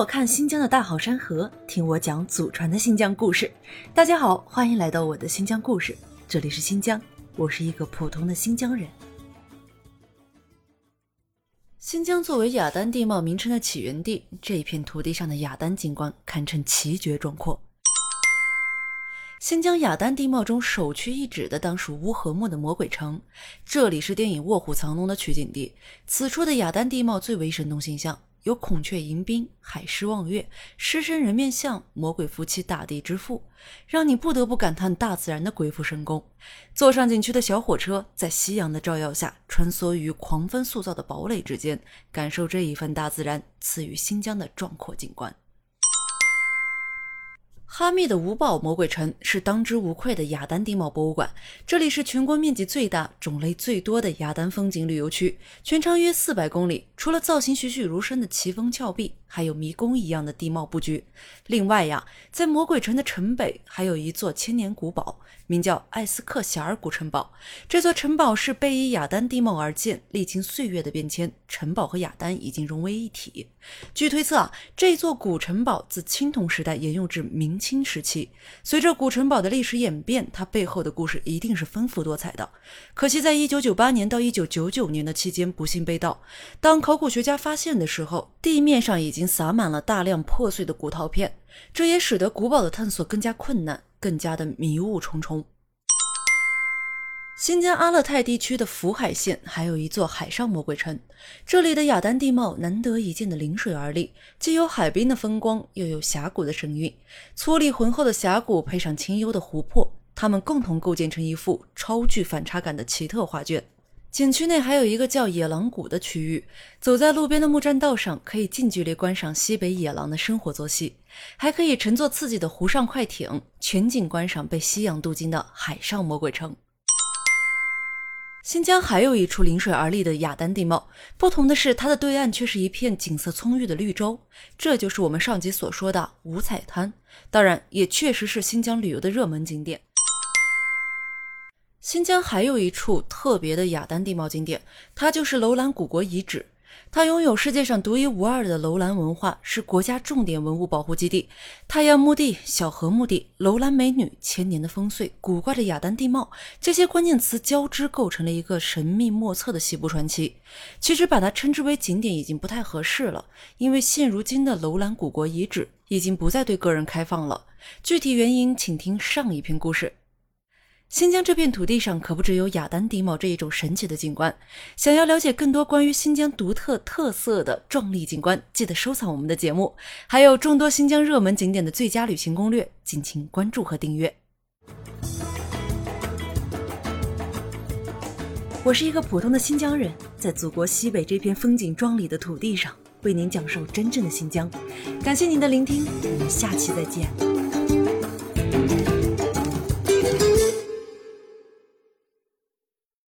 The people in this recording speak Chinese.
我看新疆的大好山河，听我讲祖传的新疆故事。大家好，欢迎来到我的新疆故事，这里是新疆，我是一个普通的新疆人。新疆作为雅丹地貌名称的起源地，这一片土地上的雅丹景观堪称奇绝壮阔。新疆雅丹地貌中首屈一指的，当属乌合木的魔鬼城。这里是电影《卧虎藏龙》的取景地。此处的雅丹地貌最为生动形象，有孔雀迎宾、海狮望月、狮身人面像、魔鬼夫妻、大地之父，让你不得不感叹大自然的鬼斧神工。坐上景区的小火车，在夕阳的照耀下，穿梭于狂风塑造的堡垒之间，感受这一份大自然赐予新疆的壮阔景观。哈密的五宝魔鬼城是当之无愧的雅丹地貌博物馆。这里是全国面积最大、种类最多的雅丹风景旅游区，全长约四百公里。除了造型栩栩如生的奇峰峭壁，还有迷宫一样的地貌布局。另外呀，在魔鬼城的城北还有一座千年古堡。名叫艾斯克夏尔古城堡，这座城堡是背依雅丹地貌而建，历经岁月的变迁，城堡和雅丹已经融为一体。据推测啊，这座古城堡自青铜时代沿用至明清新时期。随着古城堡的历史演变，它背后的故事一定是丰富多彩的。可惜，在一九九八年到一九九九年的期间不幸被盗。当考古学家发现的时候，地面上已经撒满了大量破碎的骨陶片，这也使得古堡的探索更加困难。更加的迷雾重重。新疆阿勒泰地区的福海县还有一座海上魔鬼城，这里的雅丹地貌难得一见的临水而立，既有海滨的风光，又有峡谷的神韵。粗粝浑厚的峡谷配上清幽的湖泊，它们共同构建成一幅超具反差感的奇特画卷。景区内还有一个叫野狼谷的区域，走在路边的木栈道上，可以近距离观赏西北野狼的生活作息，还可以乘坐刺激的湖上快艇，全景观赏被夕阳镀金的海上魔鬼城。新疆还有一处临水而立的雅丹地貌，不同的是，它的对岸却是一片景色葱郁的绿洲，这就是我们上集所说的五彩滩，当然，也确实是新疆旅游的热门景点。新疆还有一处特别的雅丹地貌景点，它就是楼兰古国遗址。它拥有世界上独一无二的楼兰文化，是国家重点文物保护基地。太阳墓地、小河墓地、楼兰美女、千年的风穗、古怪的雅丹地貌，这些关键词交织，构成了一个神秘莫测的西部传奇。其实把它称之为景点已经不太合适了，因为现如今的楼兰古国遗址已经不再对个人开放了。具体原因，请听上一篇故事。新疆这片土地上可不只有雅丹地貌这一种神奇的景观。想要了解更多关于新疆独特特色的壮丽景观，记得收藏我们的节目，还有众多新疆热门景点的最佳旅行攻略，敬请关注和订阅。我是一个普通的新疆人，在祖国西北这片风景壮丽的土地上，为您讲述真正的新疆。感谢您的聆听，我们下期再见。